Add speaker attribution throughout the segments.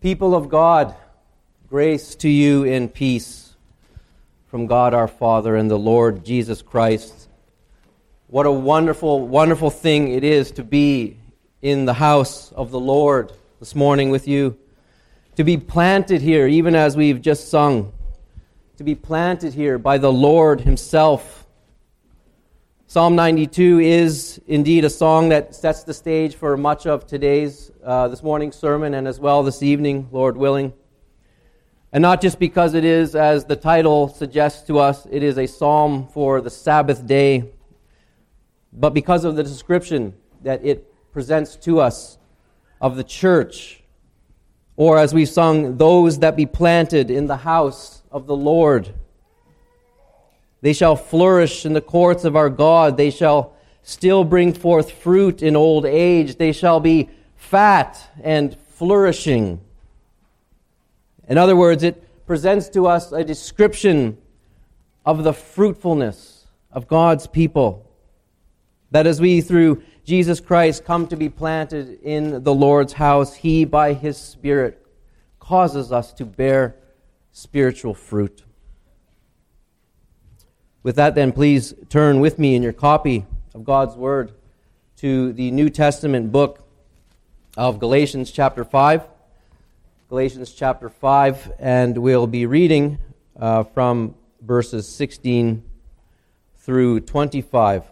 Speaker 1: People of God, grace to you in peace from God our Father and the Lord Jesus Christ. What a wonderful, wonderful thing it is to be in the house of the Lord this morning with you. To be planted here, even as we've just sung, to be planted here by the Lord Himself. Psalm 92 is indeed a song that sets the stage for much of today's, uh, this morning's sermon and as well this evening, Lord willing. And not just because it is, as the title suggests to us, it is a psalm for the Sabbath day, but because of the description that it presents to us of the church, or as we sung, those that be planted in the house of the Lord. They shall flourish in the courts of our God. They shall still bring forth fruit in old age. They shall be fat and flourishing. In other words, it presents to us a description of the fruitfulness of God's people. That as we, through Jesus Christ, come to be planted in the Lord's house, He, by His Spirit, causes us to bear spiritual fruit. With that, then, please turn with me in your copy of God's Word to the New Testament book of Galatians, chapter 5. Galatians, chapter 5, and we'll be reading uh, from verses 16 through 25.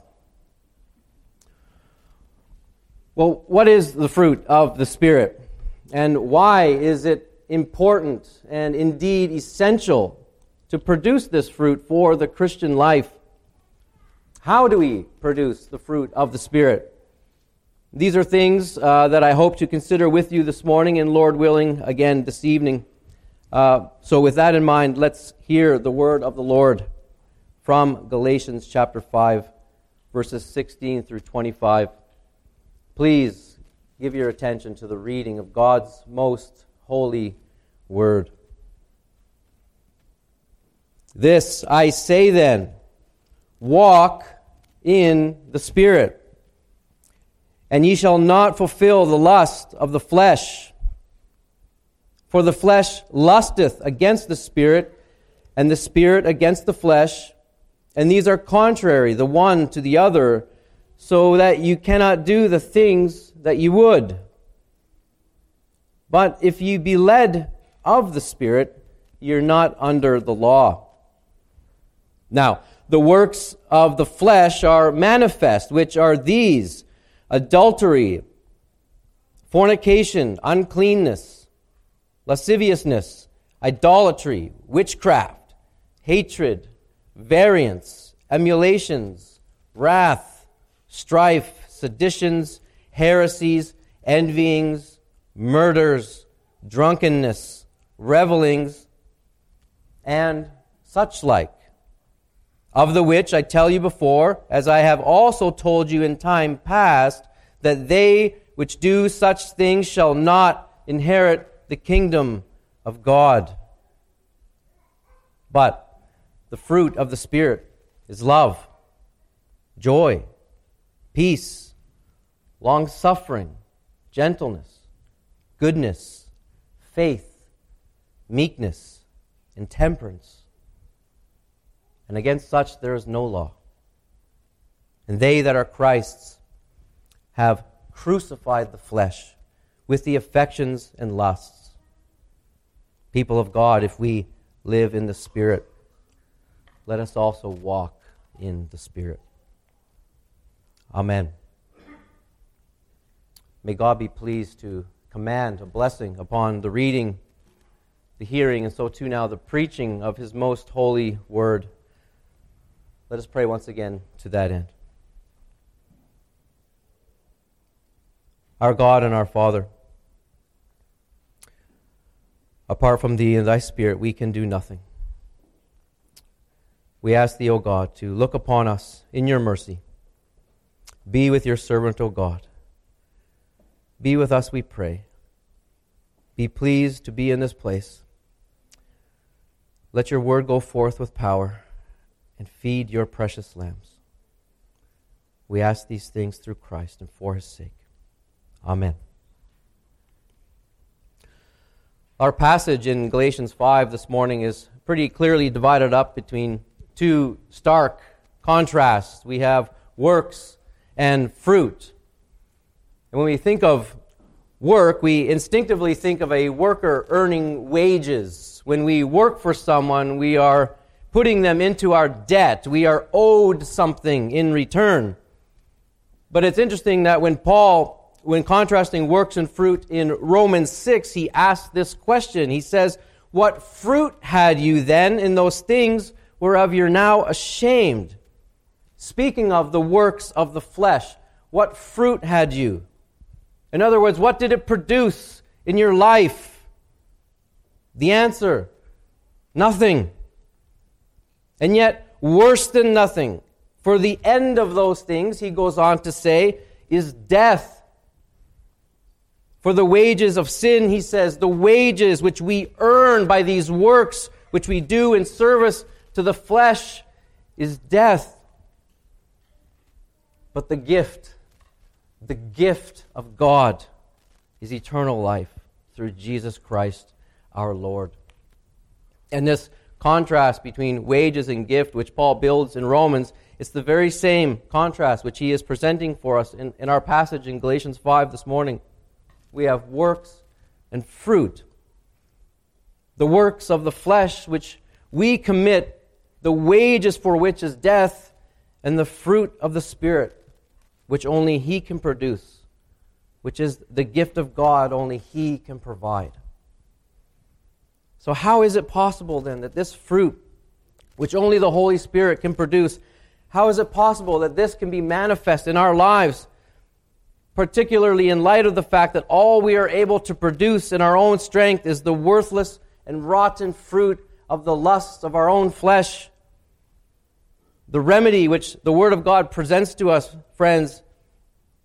Speaker 1: Well, what is the fruit of the Spirit? And why is it important and indeed essential to produce this fruit for the Christian life? How do we produce the fruit of the Spirit? These are things uh, that I hope to consider with you this morning and, Lord willing, again this evening. Uh, so, with that in mind, let's hear the word of the Lord from Galatians chapter 5, verses 16 through 25. Please give your attention to the reading of God's most holy word. This I say then walk in the Spirit, and ye shall not fulfill the lust of the flesh. For the flesh lusteth against the Spirit, and the Spirit against the flesh, and these are contrary the one to the other so that you cannot do the things that you would. But if you be led of the Spirit, you're not under the law. Now, the works of the flesh are manifest, which are these adultery, fornication, uncleanness, lasciviousness, idolatry, witchcraft, hatred, variance, emulations, wrath strife, seditions, heresies, envyings, murders, drunkenness, revelings, and such like. Of the which I tell you before, as I have also told you in time past, that they which do such things shall not inherit the kingdom of God. But the fruit of the Spirit is love, joy, peace, long suffering, gentleness, goodness, faith, meekness, and temperance. And against such there is no law. And they that are Christ's have crucified the flesh with the affections and lusts. People of God, if we live in the Spirit, let us also walk in the Spirit. Amen. May God be pleased to command a blessing upon the reading, the hearing, and so too now the preaching of His most holy word. Let us pray once again to that end. Our God and our Father, apart from Thee and Thy Spirit, we can do nothing. We ask Thee, O God, to look upon us in your mercy be with your servant, O God. Be with us, we pray. Be pleased to be in this place. Let your word go forth with power and feed your precious lambs. We ask these things through Christ and for his sake. Amen. Our passage in Galatians 5 this morning is pretty clearly divided up between two stark contrasts. We have works and fruit. And when we think of work, we instinctively think of a worker earning wages. When we work for someone, we are putting them into our debt. We are owed something in return. But it's interesting that when Paul when contrasting works and fruit in Romans 6, he asks this question. He says, What fruit had you then in those things whereof you're now ashamed? Speaking of the works of the flesh, what fruit had you? In other words, what did it produce in your life? The answer nothing. And yet, worse than nothing. For the end of those things, he goes on to say, is death. For the wages of sin, he says, the wages which we earn by these works which we do in service to the flesh is death. But the gift, the gift of God is eternal life through Jesus Christ our Lord. And this contrast between wages and gift, which Paul builds in Romans, it's the very same contrast which he is presenting for us in, in our passage in Galatians 5 this morning we have works and fruit. The works of the flesh which we commit, the wages for which is death, and the fruit of the Spirit, which only He can produce, which is the gift of God only He can provide. So, how is it possible then that this fruit, which only the Holy Spirit can produce, how is it possible that this can be manifest in our lives? particularly in light of the fact that all we are able to produce in our own strength is the worthless and rotten fruit of the lusts of our own flesh. The remedy which the Word of God presents to us, friends,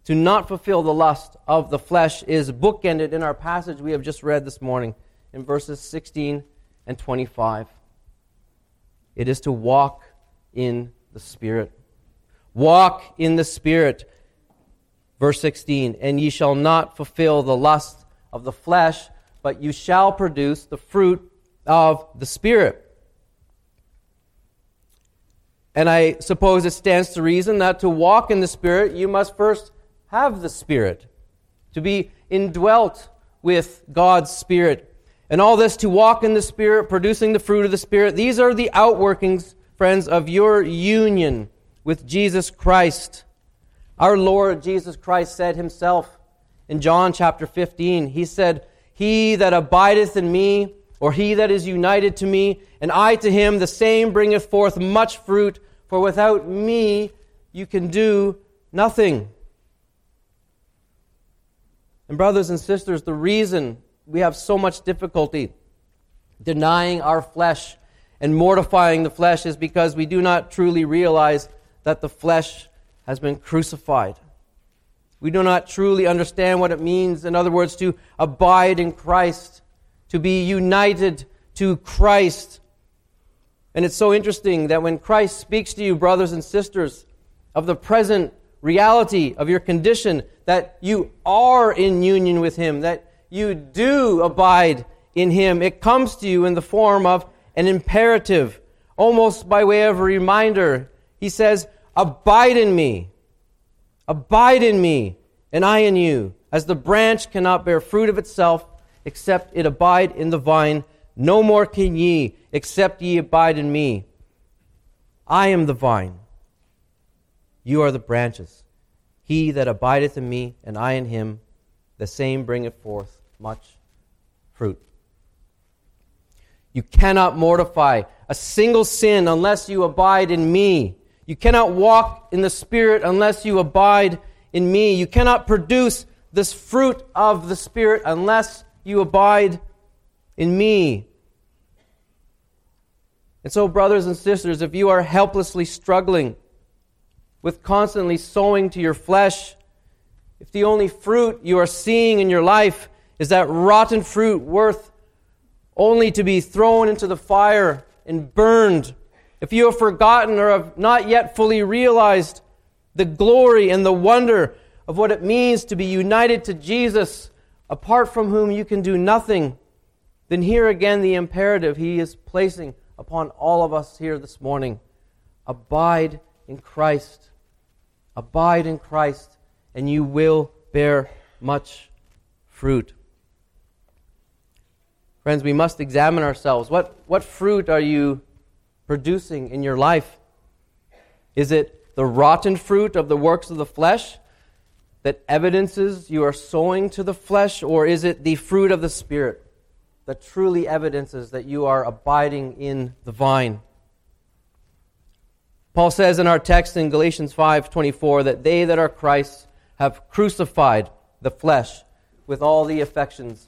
Speaker 1: to not fulfill the lust of the flesh is bookended in our passage we have just read this morning in verses 16 and 25. It is to walk in the Spirit. Walk in the Spirit. Verse 16, and ye shall not fulfill the lust of the flesh, but you shall produce the fruit of the Spirit. And I suppose it stands to reason that to walk in the Spirit, you must first have the Spirit, to be indwelt with God's Spirit. And all this to walk in the Spirit, producing the fruit of the Spirit, these are the outworkings, friends, of your union with Jesus Christ. Our Lord Jesus Christ said himself in John chapter 15, He said, He that abideth in me, or he that is united to me, and I to him, the same bringeth forth much fruit, for without me you can do nothing. And, brothers and sisters, the reason we have so much difficulty denying our flesh and mortifying the flesh is because we do not truly realize that the flesh has been crucified. We do not truly understand what it means, in other words, to abide in Christ, to be united to Christ. And it's so interesting that when Christ speaks to you, brothers and sisters, of the present reality of your condition, that you are in union with Him, that you do abide in Him, it comes to you in the form of an imperative, almost by way of a reminder. He says, Abide in me. Abide in me, and I in you. As the branch cannot bear fruit of itself, except it abide in the vine, no more can ye, except ye abide in me. I am the vine. You are the branches. He that abideth in me, and I in him, the same bringeth forth much fruit. You cannot mortify a single sin unless you abide in me. You cannot walk in the Spirit unless you abide in me. You cannot produce this fruit of the Spirit unless you abide in me. And so, brothers and sisters, if you are helplessly struggling with constantly sowing to your flesh, if the only fruit you are seeing in your life is that rotten fruit worth only to be thrown into the fire and burned if you have forgotten or have not yet fully realized the glory and the wonder of what it means to be united to Jesus, apart from whom you can do nothing, then hear again the imperative he is placing upon all of us here this morning abide in Christ. Abide in Christ, and you will bear much fruit. Friends, we must examine ourselves. What, what fruit are you producing in your life? Is it the rotten fruit of the works of the flesh that evidences you are sowing to the flesh, or is it the fruit of the Spirit that truly evidences that you are abiding in the vine? Paul says in our text in Galatians 5:24 that they that are Christ have crucified the flesh with all the affections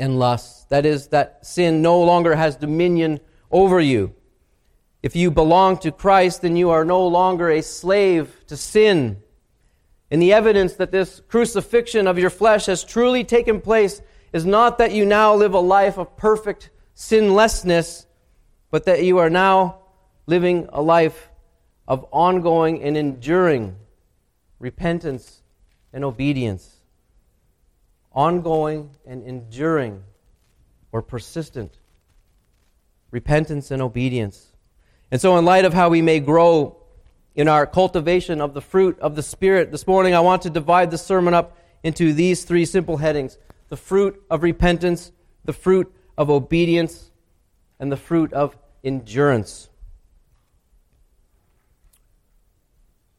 Speaker 1: and lusts. That is that sin no longer has dominion over you. If you belong to Christ, then you are no longer a slave to sin. And the evidence that this crucifixion of your flesh has truly taken place is not that you now live a life of perfect sinlessness, but that you are now living a life of ongoing and enduring repentance and obedience. Ongoing and enduring or persistent repentance and obedience. And so, in light of how we may grow in our cultivation of the fruit of the Spirit, this morning I want to divide the sermon up into these three simple headings the fruit of repentance, the fruit of obedience, and the fruit of endurance.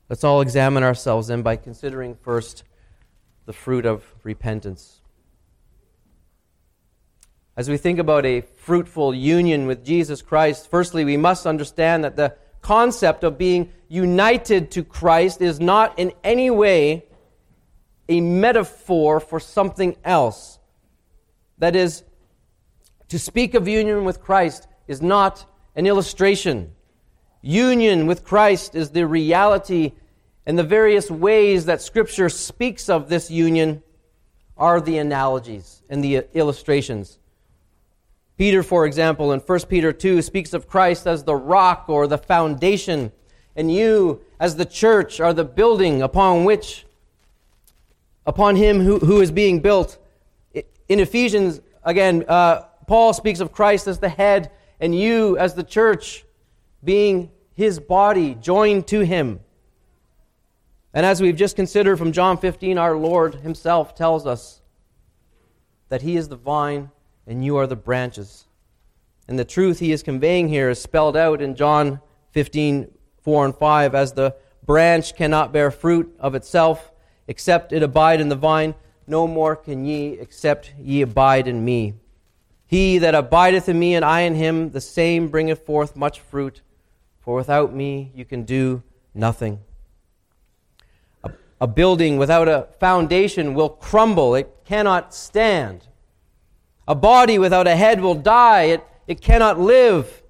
Speaker 1: Let's all examine ourselves then by considering first the fruit of repentance. As we think about a fruitful union with Jesus Christ, firstly, we must understand that the concept of being united to Christ is not in any way a metaphor for something else. That is, to speak of union with Christ is not an illustration. Union with Christ is the reality and the various ways that Scripture speaks of this union are the analogies and the illustrations. Peter, for example, in 1 Peter 2, speaks of Christ as the rock or the foundation, and you, as the church, are the building upon which, upon him who, who is being built. In Ephesians, again, uh, Paul speaks of Christ as the head, and you, as the church, being his body, joined to him. And as we've just considered from John 15, our Lord Himself tells us that He is the vine and you are the branches. And the truth He is conveying here is spelled out in John 15, 4 and 5 as the branch cannot bear fruit of itself except it abide in the vine, no more can ye except ye abide in me. He that abideth in me and I in him, the same bringeth forth much fruit, for without me you can do nothing. A building without a foundation will crumble, it cannot stand. A body without a head will die, it, it cannot live.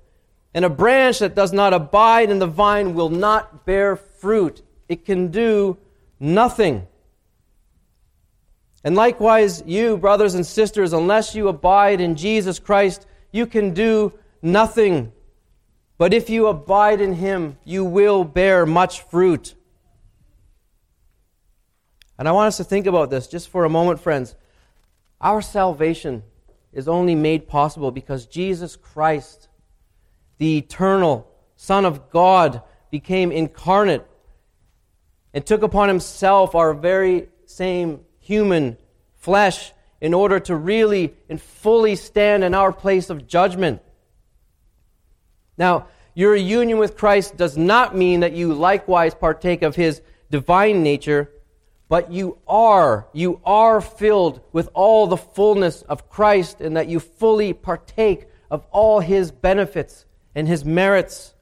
Speaker 1: And a branch that does not abide in the vine will not bear fruit. It can do nothing. And likewise, you, brothers and sisters, unless you abide in Jesus Christ, you can do nothing. But if you abide in Him, you will bear much fruit. And I want us to think about this just for a moment, friends. Our salvation is only made possible because Jesus Christ, the eternal Son of God, became incarnate and took upon himself our very same human flesh in order to really and fully stand in our place of judgment. Now, your union with Christ does not mean that you likewise partake of his divine nature but you are, you are filled with all the fullness of Christ and that you fully partake of all his benefits and his merits.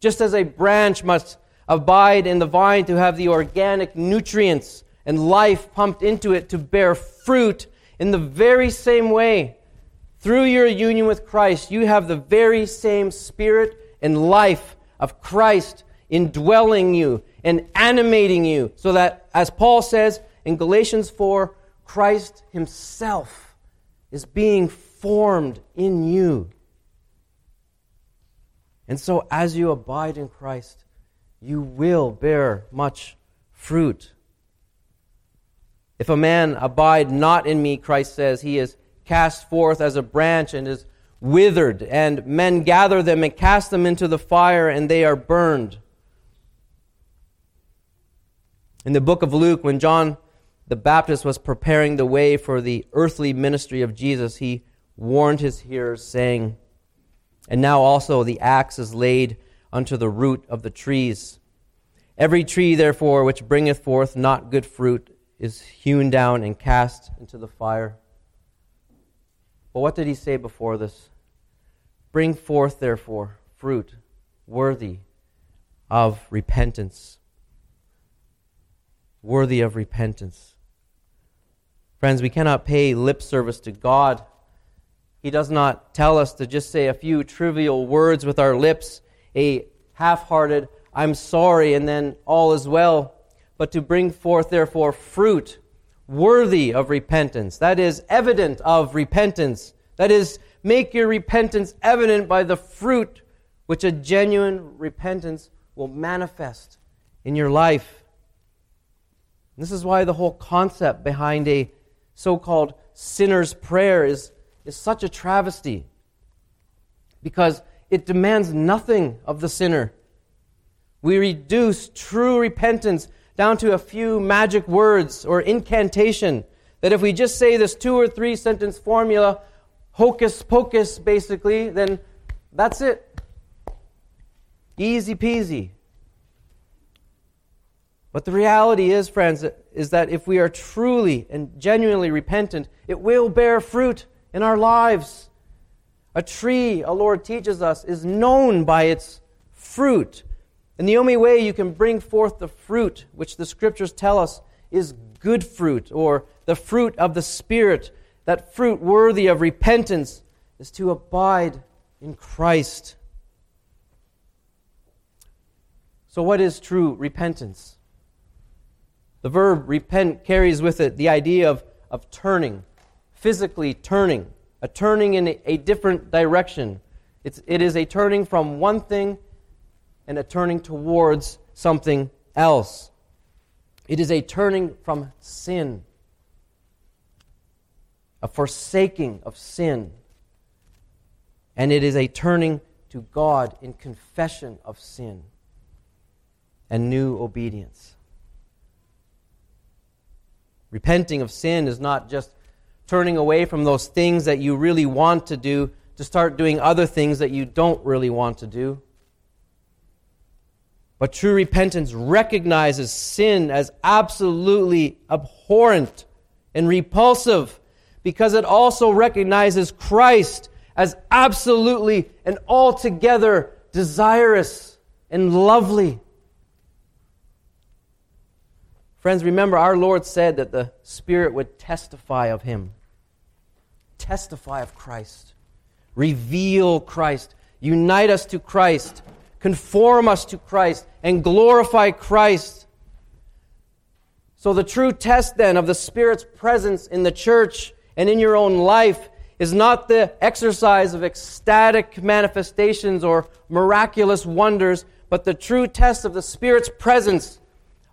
Speaker 1: Just as a branch must abide in the vine to have the organic nutrients and life pumped into it to bear fruit, in the very same way, through your union with Christ, you have the very same spirit and life of Christ indwelling you and animating you, so that, as Paul says in Galatians 4, Christ Himself is being formed in you. And so, as you abide in Christ, you will bear much fruit. If a man abide not in me, Christ says, he is cast forth as a branch and is withered, and men gather them and cast them into the fire, and they are burned. In the book of Luke, when John the Baptist was preparing the way for the earthly ministry of Jesus, he warned his hearers, saying, And now also the axe is laid unto the root of the trees. Every tree, therefore, which bringeth forth not good fruit is hewn down and cast into the fire. But what did he say before this? Bring forth, therefore, fruit worthy of repentance. Worthy of repentance. Friends, we cannot pay lip service to God. He does not tell us to just say a few trivial words with our lips, a half hearted, I'm sorry, and then all is well, but to bring forth, therefore, fruit worthy of repentance. That is, evident of repentance. That is, make your repentance evident by the fruit which a genuine repentance will manifest in your life. This is why the whole concept behind a so called sinner's prayer is, is such a travesty. Because it demands nothing of the sinner. We reduce true repentance down to a few magic words or incantation. That if we just say this two or three sentence formula, hocus pocus, basically, then that's it. Easy peasy. But the reality is, friends, is that if we are truly and genuinely repentant, it will bear fruit in our lives. A tree, a Lord teaches us, is known by its fruit. And the only way you can bring forth the fruit, which the scriptures tell us is good fruit, or the fruit of the Spirit, that fruit worthy of repentance, is to abide in Christ. So, what is true repentance? The verb repent carries with it the idea of, of turning, physically turning, a turning in a, different direction. It's, it is a turning from one thing and a turning towards something else. It is a turning from sin, a forsaking of sin. And it is a turning to God in confession of sin and new obedience. Repenting of sin is not just turning away from those things that you really want to do to start doing other things that you don't really want to do. But true repentance recognizes sin as absolutely abhorrent and repulsive because it also recognizes Christ as absolutely and altogether desirous and lovely. Friends, remember our Lord said that the Spirit would testify of Him, testify of Christ, reveal Christ, unite us to Christ. Conform us to Christ, and glorify Christ. So, the true test then of the Spirit's presence in the church and in your own life is not the exercise of ecstatic manifestations or miraculous wonders, but the true test of the Spirit's presence,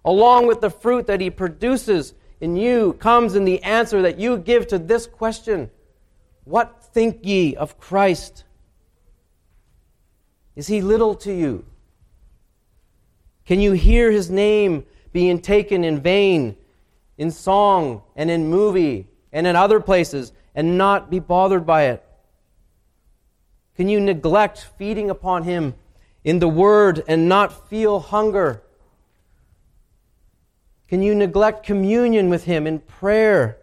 Speaker 1: along with the fruit that He produces in you, comes in the answer that you give to this question What think ye of Christ? Is he little to you? Can you hear his name being taken in vain in song and in movie and in other places and not be bothered by it? Can you neglect feeding upon him in the word and not feel hunger? Can you neglect communion with him in prayer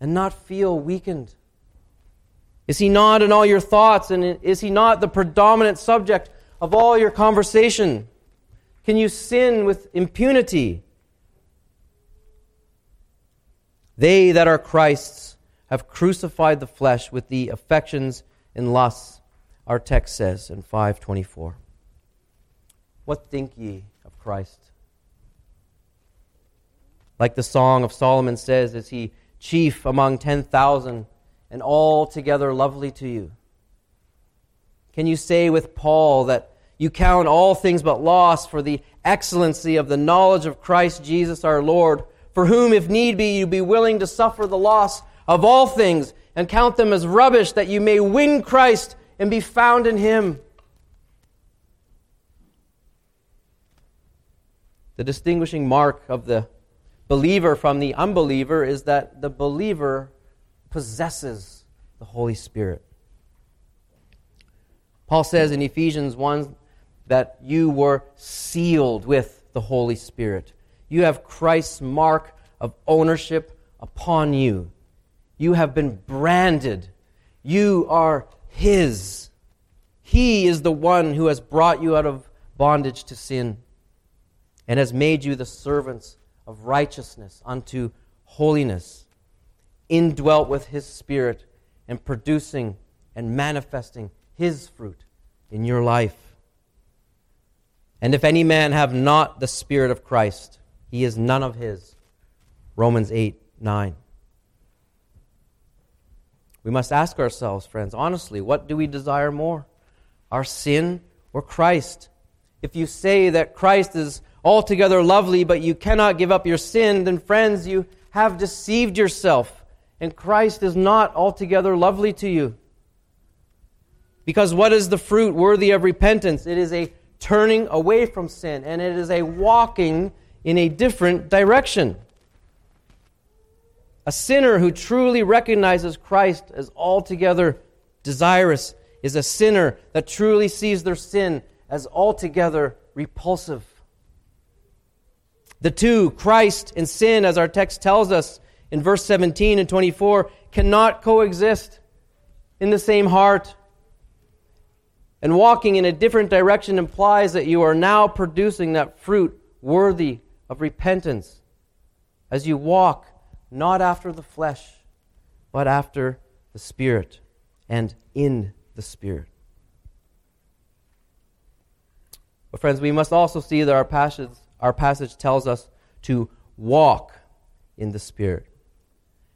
Speaker 1: and not feel weakened? Is he not in all your thoughts? And is he not the predominant subject of all your conversation? Can you sin with impunity? They that are Christ's have crucified the flesh with the affections and lusts, our text says in 524. What think ye of Christ? Like the Song of Solomon says, is he chief among 10,000? and altogether lovely to you? Can you say with Paul that you count all things but loss for the excellency of the knowledge of Christ Jesus our Lord, for whom, if need be, you be willing to suffer the loss of all things, and count them as rubbish that you may win Christ and be found in him. The distinguishing mark of the believer from the unbeliever is that the believer possesses the Holy Spirit. Paul says in Ephesians 1 that you were sealed with the Holy Spirit. You have Christ's mark of ownership upon you. You have been branded. You are His. He is the one who has brought you out of bondage to sin and has made you the servants of righteousness unto holiness, indwelt with His Spirit and producing and manifesting His fruit in your life. And if any man have not the Spirit of Christ, he is none of his. Romans 8 9. We must ask ourselves, friends, honestly, what do we desire more? Our sin or Christ? If you say that Christ is altogether lovely, but you cannot give up your sin, then, friends, you have deceived yourself, and Christ is not altogether lovely to you. Because what is the fruit worthy of repentance? It is a turning away from sin, and it is a walking in a different direction. A sinner who truly recognizes Christ as altogether desirous is a sinner that truly sees their sin as altogether repulsive. The two, Christ and sin, as our text tells us in verse 17 and 24, cannot coexist in the same heart. And walking in a different direction implies that you are now producing that fruit worthy of repentance as you walk not after the flesh, but after the Spirit and in the Spirit. But, friends, we must also see that our passage, our passage tells us to walk in the Spirit.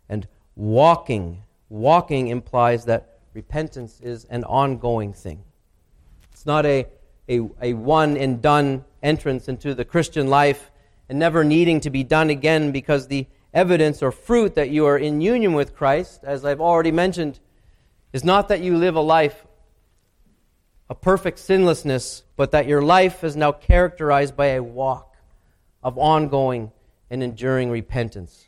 Speaker 1: And walking, walking implies that repentance is an ongoing thing. It's not a, a, a one and done entrance into the Christian life and never needing to be done again because the evidence or fruit that you are in union with Christ, as I've already mentioned, is not that you live a life of perfect sinlessness, but that your life is now characterized by a walk of ongoing and enduring repentance.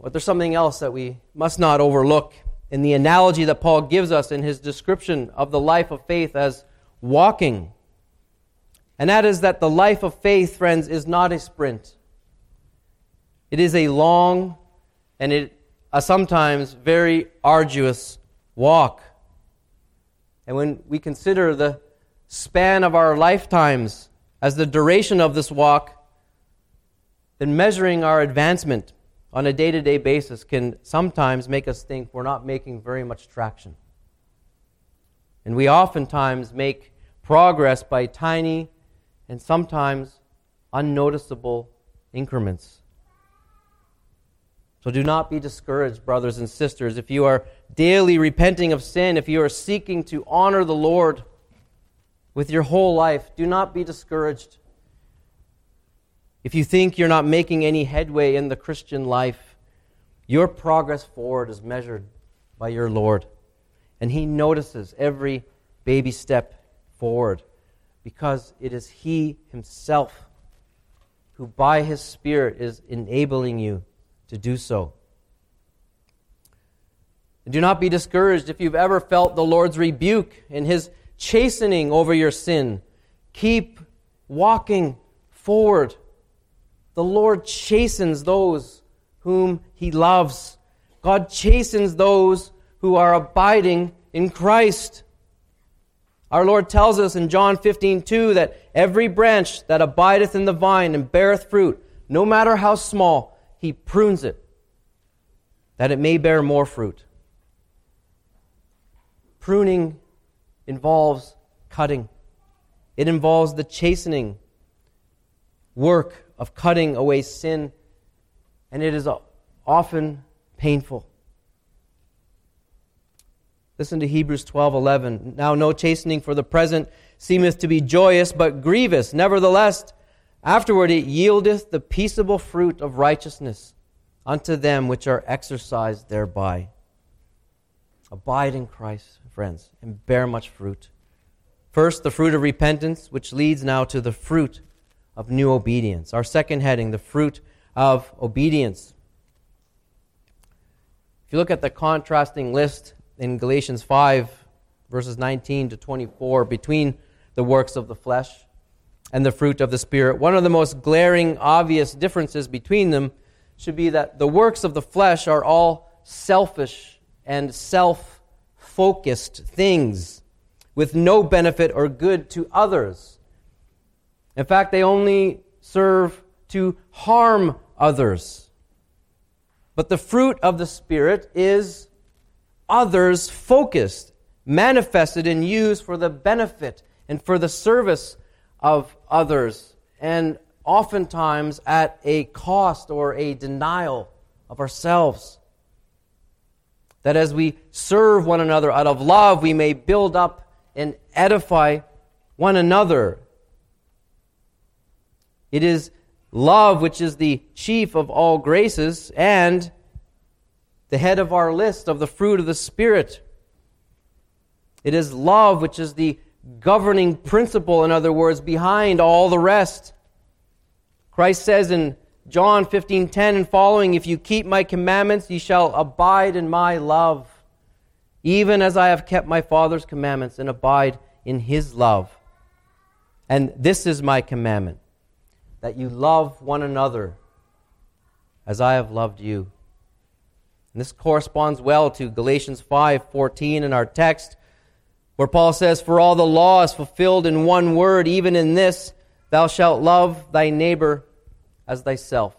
Speaker 1: But there's something else that we must not overlook in the analogy that Paul gives us in his description of the life of faith as walking. And that is that the life of faith, friends, is not a sprint. It is a long and it, a sometimes very arduous walk. And when we consider the span of our lifetimes as the duration of this walk, then measuring our advancement on a day to day basis can sometimes make us think we're not making very much traction. And we oftentimes make progress by tiny and sometimes unnoticeable increments. So do not be discouraged, brothers and sisters, if you are daily repenting of sin, if you are seeking to honor the Lord with your whole life. Do not be discouraged. If you think you're not making any headway in the Christian life, your progress forward is measured by your Lord. And He notices every baby step forward because it is He Himself who, by His Spirit, is enabling you to do so. And do not be discouraged if you've ever felt the Lord's rebuke in His chastening over your sin. Keep walking forward the Lord chastens those whom he loves. God chastens those who are abiding in Christ. Our Lord tells us in John 15, 2 that every branch that abideth in the vine and beareth fruit, no matter how small, he prunes it, that it may bear more fruit. Pruning involves cutting, it involves the chastening work of cutting away sin, and it is uh, often painful. Listen to Hebrews 12:11. Now no chastening for the present seemeth to be joyous, but grievous. Nevertheless, afterward it yieldeth the peaceable fruit of righteousness unto them which are exercised thereby. Abide in Christ, friends, and bear much fruit. First, the fruit of repentance, which leads now to the fruit of new obedience. Our second heading, the fruit of obedience. If you look at the contrasting list in Galatians 5, verses 19 to 24, between the works of the flesh and the fruit of the Spirit, one of the most glaring, obvious differences between them should be that the works of the flesh are all selfish and self focused things with no benefit or good to others. In fact, they only serve to harm others. But the fruit of the Spirit is others focused, manifested and used for the benefit and for the service of others. And oftentimes at a cost or a denial of ourselves. That as we serve one another out of love, we may build up and edify one another. It is love which is the chief of all graces and the head of our list of the fruit of the Spirit. It is love which is the governing principle, in other words, behind all the rest. Christ says in John 15:10 and following, "If you keep my commandments, ye shall abide in my love, even as I have kept my Father's commandments and abide in his love." And this is my commandment, that you love one another as I have loved you. And this corresponds well to Galatians 5:14 in our text, where Paul says, "For all the law is fulfilled in one word, even in this, thou shalt love thy neighbor as thyself.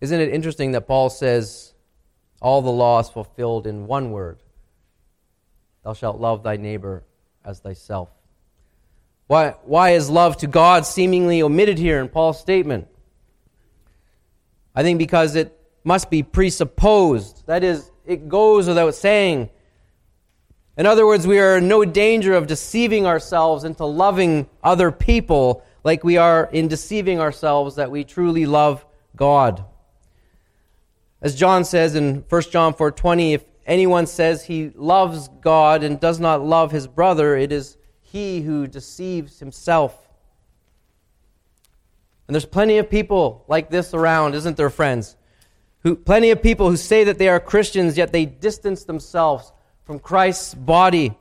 Speaker 1: Isn't it interesting that Paul says all the law is fulfilled in one word? Thou shalt love thy neighbor as thyself. Why, why is love to God seemingly omitted here in Paul's statement? I think because it must be presupposed. That is, it goes without saying. In other words, we are in no danger of deceiving ourselves into loving other people like we are in deceiving ourselves that we truly love God. As John says in 1 John 4:20, if anyone says he loves God and does not love his brother, it is he who deceives himself. And there's plenty of people like this around, isn't there, friends? Who, plenty of people who say that they are Christians, yet they distance themselves from Christ's body.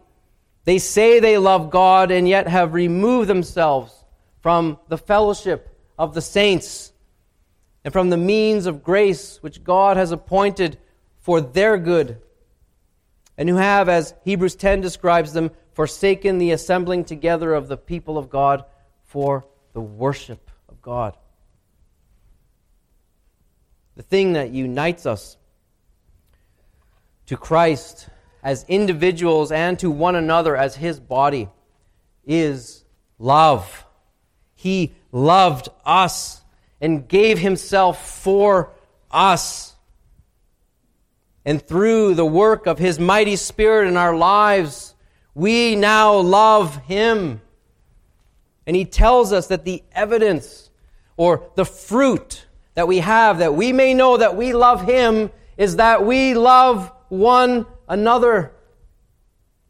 Speaker 1: They say they love God and yet have removed themselves from the fellowship of the saints and from the means of grace which God has appointed for their good, and who have, as Hebrews 10 describes them, forsaken the assembling together of the people of God for the worship of God. The thing that unites us to Christ as individuals and to one another as his body is love. He loved us and gave himself for us. And through the work of his mighty spirit in our lives, we now love him. And he tells us that the evidence or the fruit that we have, that we may know that we love him, is that we love one another.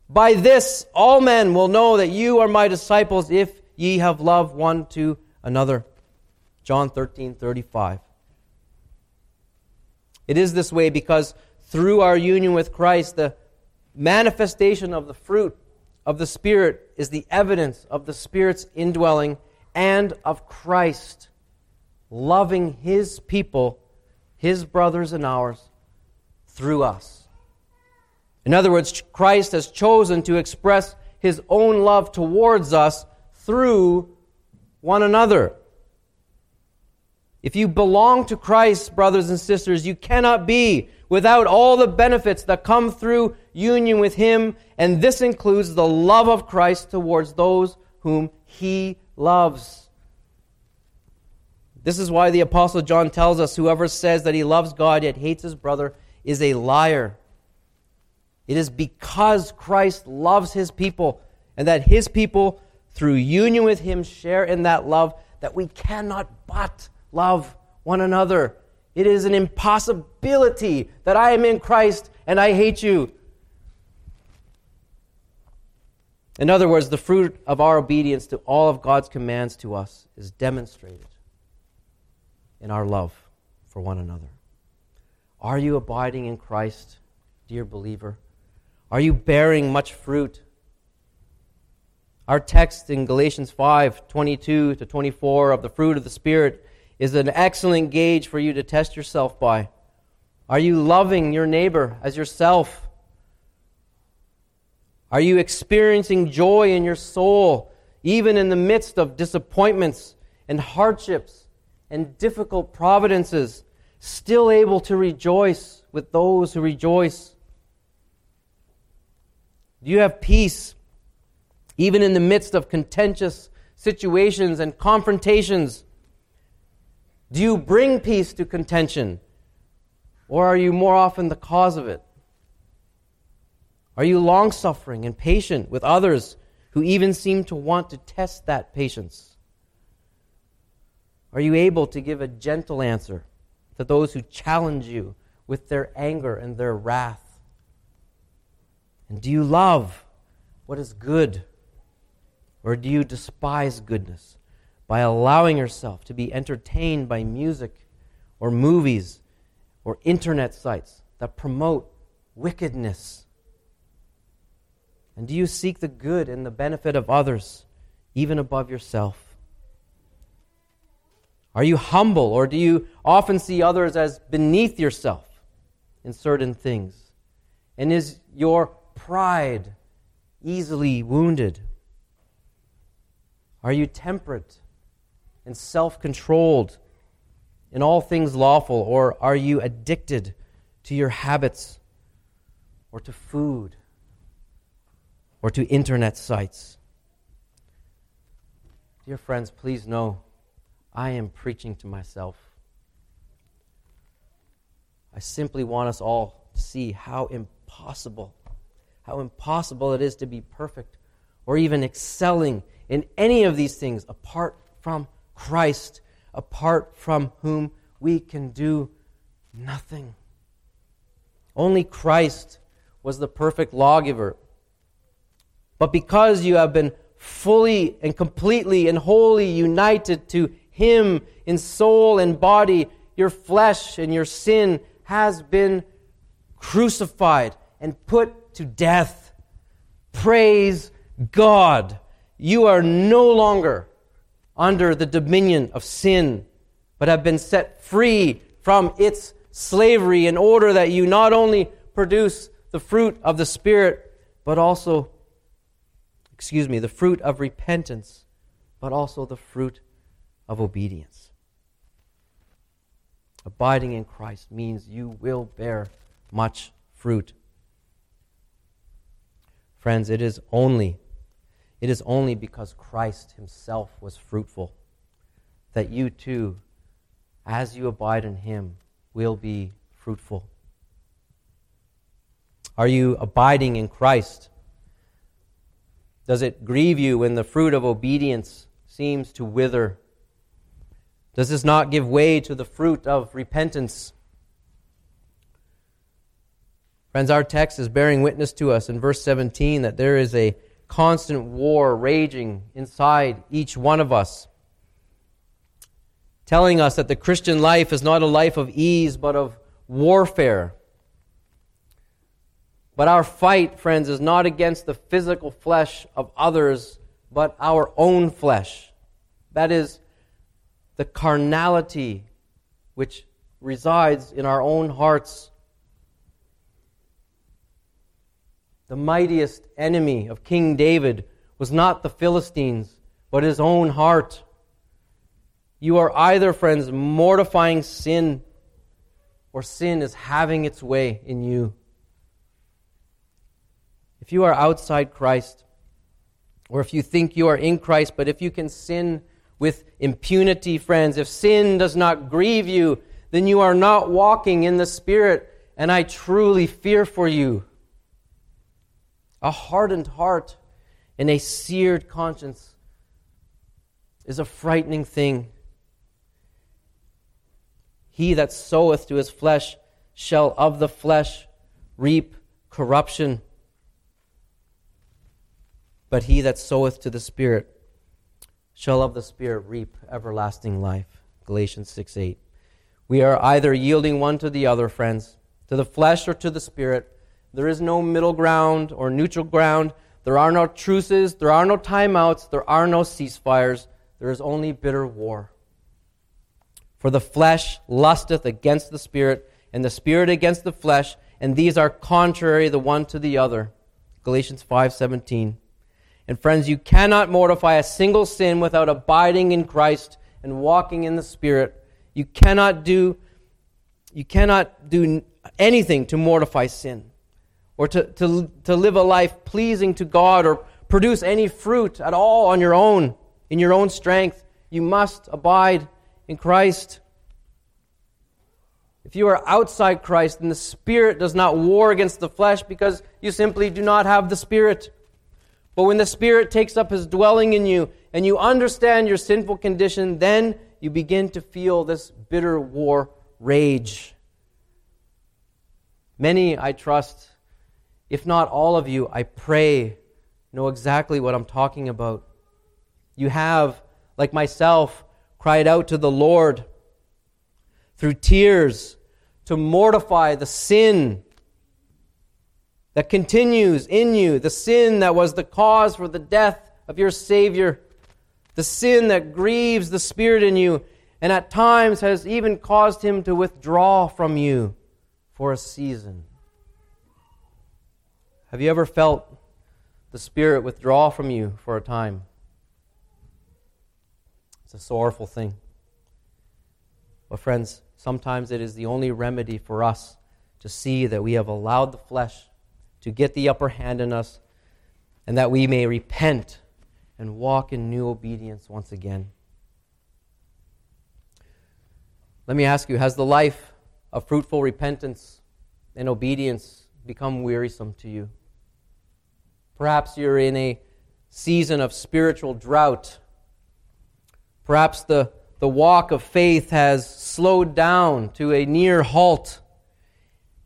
Speaker 1: By this, all men will know that you are my disciples if ye have loved one to another. John 13, 35. It is this way because through our union with Christ, the manifestation of the fruit of the Spirit is the evidence of the Spirit's indwelling and of Christ loving His people, His brothers and ours, through us. In other words, Christ has chosen to express His own love towards us through one another. If you belong to Christ, brothers and sisters, you cannot be without all the benefits that come through union with Him, and this includes the love of Christ towards those whom He loves. This is why the Apostle John tells us whoever says that he loves God yet hates his brother is a liar. It is because Christ loves his people and that his people through union with Him, share in that love that we cannot but love one another. It is an impossibility that I am in Christ and I hate you. In other words, the fruit of our obedience to all of God's commands to us is demonstrated in our love for one another. Are you abiding in Christ, dear believer? Are you bearing much fruit? Our text in Galatians 5 22 to 24 of the fruit of the Spirit is an excellent gauge for you to test yourself by. Are you loving your neighbor as yourself? Are you experiencing joy in your soul, even in the midst of disappointments and hardships and difficult providences, still able to rejoice with those who rejoice? Do you have peace, even in the midst of contentious situations and confrontations? Do you bring peace to contention? Or are you more often the cause of it? Are you long suffering and patient with others who even seem to want to test that patience? Are you able to give a gentle answer to those who challenge you with their anger and their wrath? And do you love what is good? Or do you despise goodness by allowing yourself to be entertained by music or movies or internet sites that promote wickedness? And do you seek the good and the benefit of others, even above yourself? Are you humble, or do you often see others as beneath yourself in certain things? And is your pride easily wounded? Are you temperate and self controlled in all things lawful, or are you addicted to your habits or to food or to internet sites? Dear friends, please know I am preaching to myself. I simply want us all to see how impossible how impossible it is to be perfect or even excelling in any of these things apart from Christ, apart from whom we can do nothing. Only Christ was the perfect lawgiver. But because you have been fully and completely and wholly united to Him in soul and body, your flesh and your sin has been crucified and put to death. Praise God. You are no longer under the dominion of sin, but have been set free from its slavery in order that you not only produce the fruit of the Spirit, but also, excuse me, the fruit of repentance, but also the fruit of obedience. Abiding in Christ means you will bear much fruit. Friends, it is only it is only because Christ himself was fruitful that you too as you abide in him will be fruitful. Are you abiding in Christ? Does it grieve you when the fruit of obedience seems to wither? Does this not give way to the fruit of repentance? Friends, our text is bearing witness to us in verse 17 that there is a constant war raging inside each one of us, telling us that the Christian life is not a life of ease, but of warfare. But our fight, friends, is not against the physical flesh of others, but our own flesh. That is the carnality which resides in our own hearts The mightiest enemy of King David was not the Philistines, but his own heart. You are either, friends, mortifying sin, or sin is having its way in you. If you are outside Christ, or if you think you are in Christ, but if you can sin with impunity, friends, if sin does not grieve you, then you are not walking in the Spirit, and I truly fear for you. A hardened heart and a seared conscience is a frightening thing. He that soweth to his flesh shall of the flesh reap corruption. But he that soweth to the Spirit shall of the Spirit reap everlasting life. Galatians 6 8. We are either yielding one to the other, friends, to the flesh or to the Spirit. There is no middle ground or neutral ground. There are no truces. There are no timeouts. There are no ceasefires. There is only bitter war. For the flesh lusteth against the Spirit, and the Spirit against the flesh, and these are contrary the one to the other. Galatians 5:17. And friends, you cannot mortify a single sin without abiding in Christ and walking in the Spirit. You cannot do you cannot do anything to mortify sin or to, to, to live a life pleasing to God or produce any fruit at all on your own, in your own strength. You must abide in Christ. If you are outside Christ, then the Spirit does not war against the flesh because you simply do not have the Spirit. But when the Spirit takes up His dwelling in you and you understand your sinful condition, then you begin to feel this bitter war rage. Many, I trust, if not all of you, I pray, know exactly what I'm talking about. You have, like myself, cried out to the Lord through tears to mortify the sin that continues in you, the sin that was the cause for the death of your Savior, the sin that grieves the Spirit in you, and at times has even caused him to withdraw from you for a season. Have you ever felt the Spirit withdraw from you for a time? It's a sorrowful thing. But, friends, sometimes it is the only remedy for us to see that we have allowed the flesh to get the upper hand in us and that we may repent and walk in new obedience once again. Let me ask you Has the life of fruitful repentance and obedience become wearisome to you? Perhaps you're in a season of spiritual drought. Perhaps the, the walk of faith has slowed down to a near halt,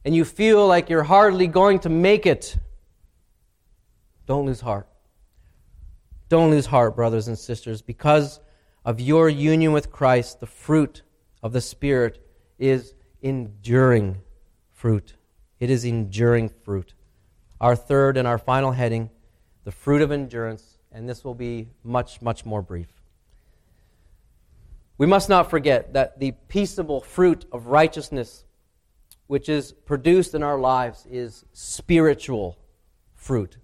Speaker 1: and you feel like you're hardly going to make it. Don't lose heart. Don't lose heart, brothers and sisters. Because of your union with Christ, the fruit of the Spirit is enduring fruit. It is enduring fruit our third and our final heading, the fruit of endurance, and this will be much, much more brief. We must not forget that the peaceable fruit of righteousness, which is produced in our lives, is spiritual fruit.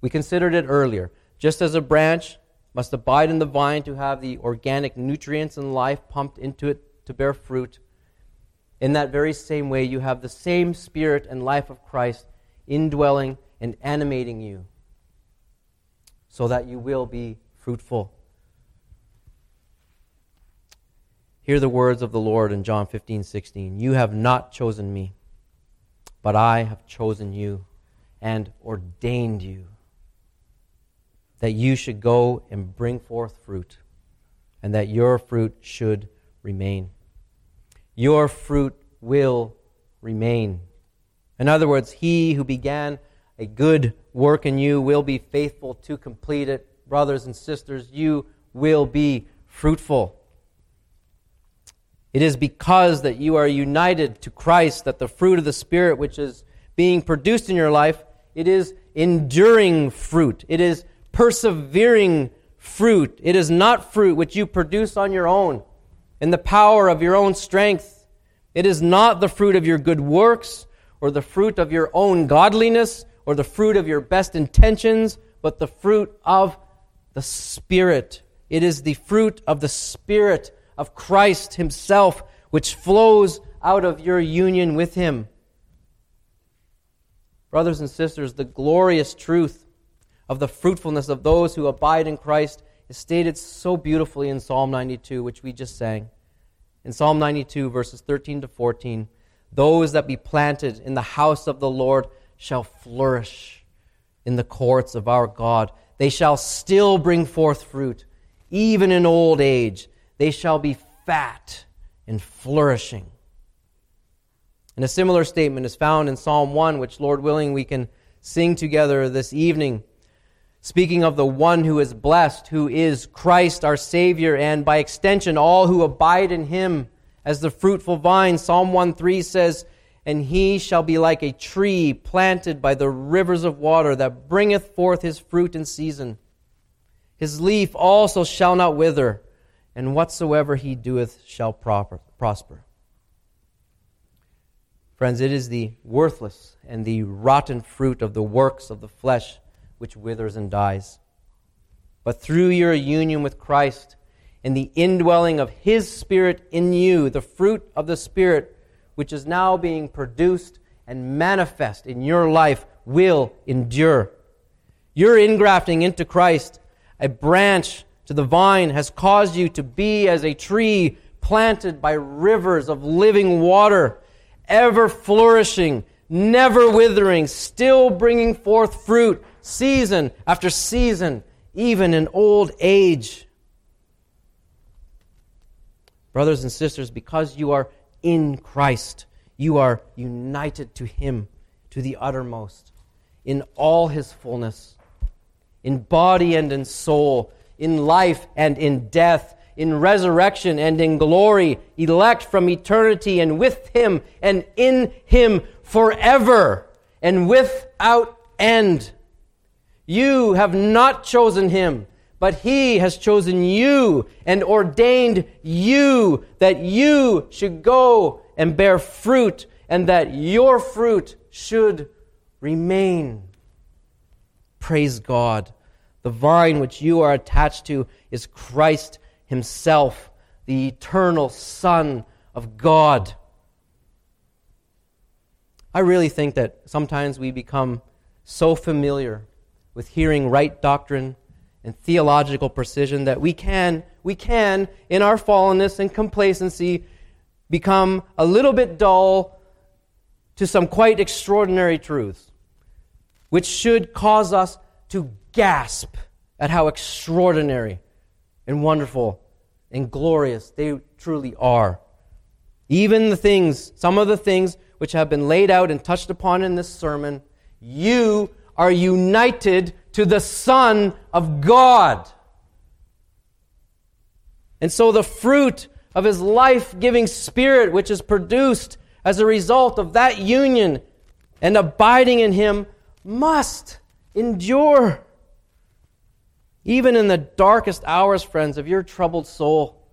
Speaker 1: We considered it earlier. Just as a branch must abide in the vine to have the organic nutrients and life pumped into it to bear fruit, in that very same way, you have the same spirit and life of Christ indwelling and animating you so that you will be fruitful. Hear the words of the Lord in John 15, 16. You have not chosen me, but I have chosen you and ordained you that you should go and bring forth fruit, and that your fruit should remain. Your fruit will remain. In other words, he who began a good work in you will be faithful to complete it. Brothers and sisters, you will be fruitful. It is because that you are united to Christ that the fruit of the Spirit, which is being produced in your life, it is enduring fruit. It is persevering fruit. It is not fruit which you produce on your own in the power of your own strength. It is not the fruit of your good works or the fruit of your own godliness or the fruit of your best intentions, but the fruit of the Spirit. It is the fruit of the Spirit of Christ Himself which flows out of your union with Him. Brothers and sisters, the glorious truth of the fruitfulness of those who abide in Christ is stated so beautifully in Psalm 92, which we just sang. In Psalm 92, verses 13 to 14, those that be planted in the house of the Lord shall flourish in the courts of our God. They shall still bring forth fruit, even in old age. They shall be fat and flourishing. And a similar statement is found in Psalm 1, which, Lord willing, we can sing together this evening. Speaking of the one who is blessed, who is Christ our Savior, and by extension, all who abide in him as the fruitful vine. Psalm 1 3 says, And he shall be like a tree planted by the rivers of water that bringeth forth his fruit in season. His leaf also shall not wither, and whatsoever he doeth shall prosper. Friends, it is the worthless and the rotten fruit of the works of the flesh which withers and dies. But through your union with Christ and the indwelling of His Spirit in you, the fruit of the Spirit, which is now being produced and manifest in your life, will endure. Your ingrafting into Christ, a branch to the vine, has caused you to be as a tree planted by rivers of living water, ever flourishing, never withering, still bringing forth fruit season after season, even in old age. Brothers and sisters, because you are in Christ, you are united to Him to the uttermost, in all His fullness, in body and in soul, in life and in death, in resurrection and in glory, elect from eternity and with Him and in Him forever and without end. You have not chosen him, but he has chosen you and ordained you that you should go and bear fruit and that your fruit should remain. Praise God. The vine which you are attached to is Christ Himself, the eternal Son of God. I really think that sometimes we become so familiar with hearing right doctrine and theological precision that we can, we can, in our fallenness and complacency, become a little bit dull to some quite extraordinary truths, which should cause us to gasp at how extraordinary and wonderful and glorious they truly are. Even the things, some of the things which have been laid out and touched upon in this sermon, you are united to the Son of God. And so the fruit of his life giving spirit, which is produced as a result of that union and abiding in him, must endure. Even in the darkest hours, friends, of your troubled soul,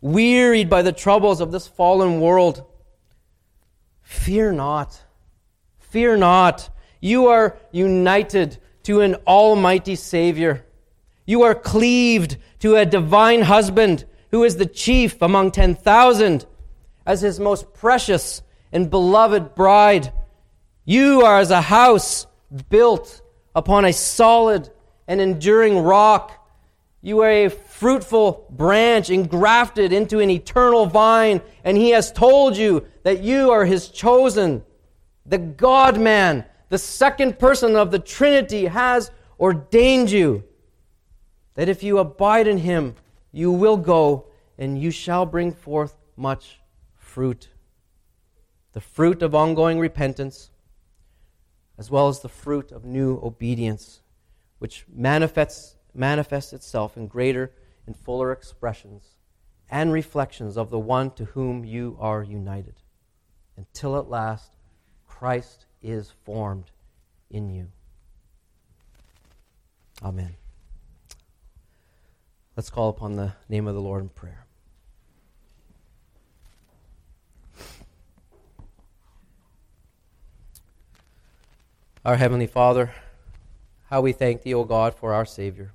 Speaker 1: wearied by the troubles of this fallen world, fear not. Fear not. You are united to an almighty Savior. You are cleaved to a divine husband who is the chief among 10,000 as his most precious and beloved bride. You are as a house built upon a solid and enduring rock. You are a fruitful branch engrafted into an eternal vine, and he has told you that you are his chosen, the God man, the second person of the Trinity, has ordained you that if you abide in him, you will go and you shall bring forth much fruit. The fruit of ongoing repentance, as well as the fruit of new obedience, which manifests, manifests itself in greater and fuller expressions and reflections of the one to whom you are united, until at last Christ is formed in you. Amen. Let's call upon the name of the Lord in prayer. Our Heavenly Father, how we thank Thee, O God, for our Savior.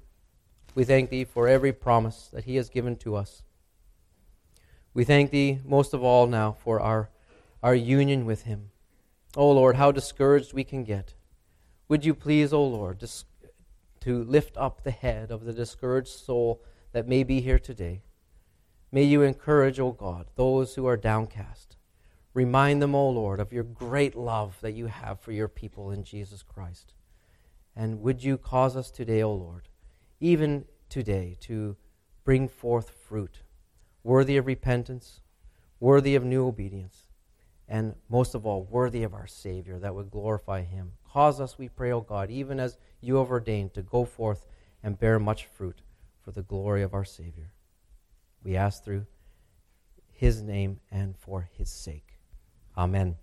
Speaker 1: We thank Thee for every promise that He has given to us. We thank Thee most of all now for our, our union with Him. O Lord, how discouraged we can get. Would you please, O Lord, dis- to lift up the head of the discouraged soul that may be here today? May you encourage, O God, those who are downcast. Remind them, O Lord, of your great love that you have for your people in Jesus Christ. And would you cause us today, O Lord, even today, to bring forth fruit worthy of repentance, worthy of new obedience, and most of all, worthy of our Savior that would glorify Him. Cause us, we pray, O God, even as you have ordained, to go forth and bear much fruit for the glory of our Savior. We ask through His name and for His sake. Amen.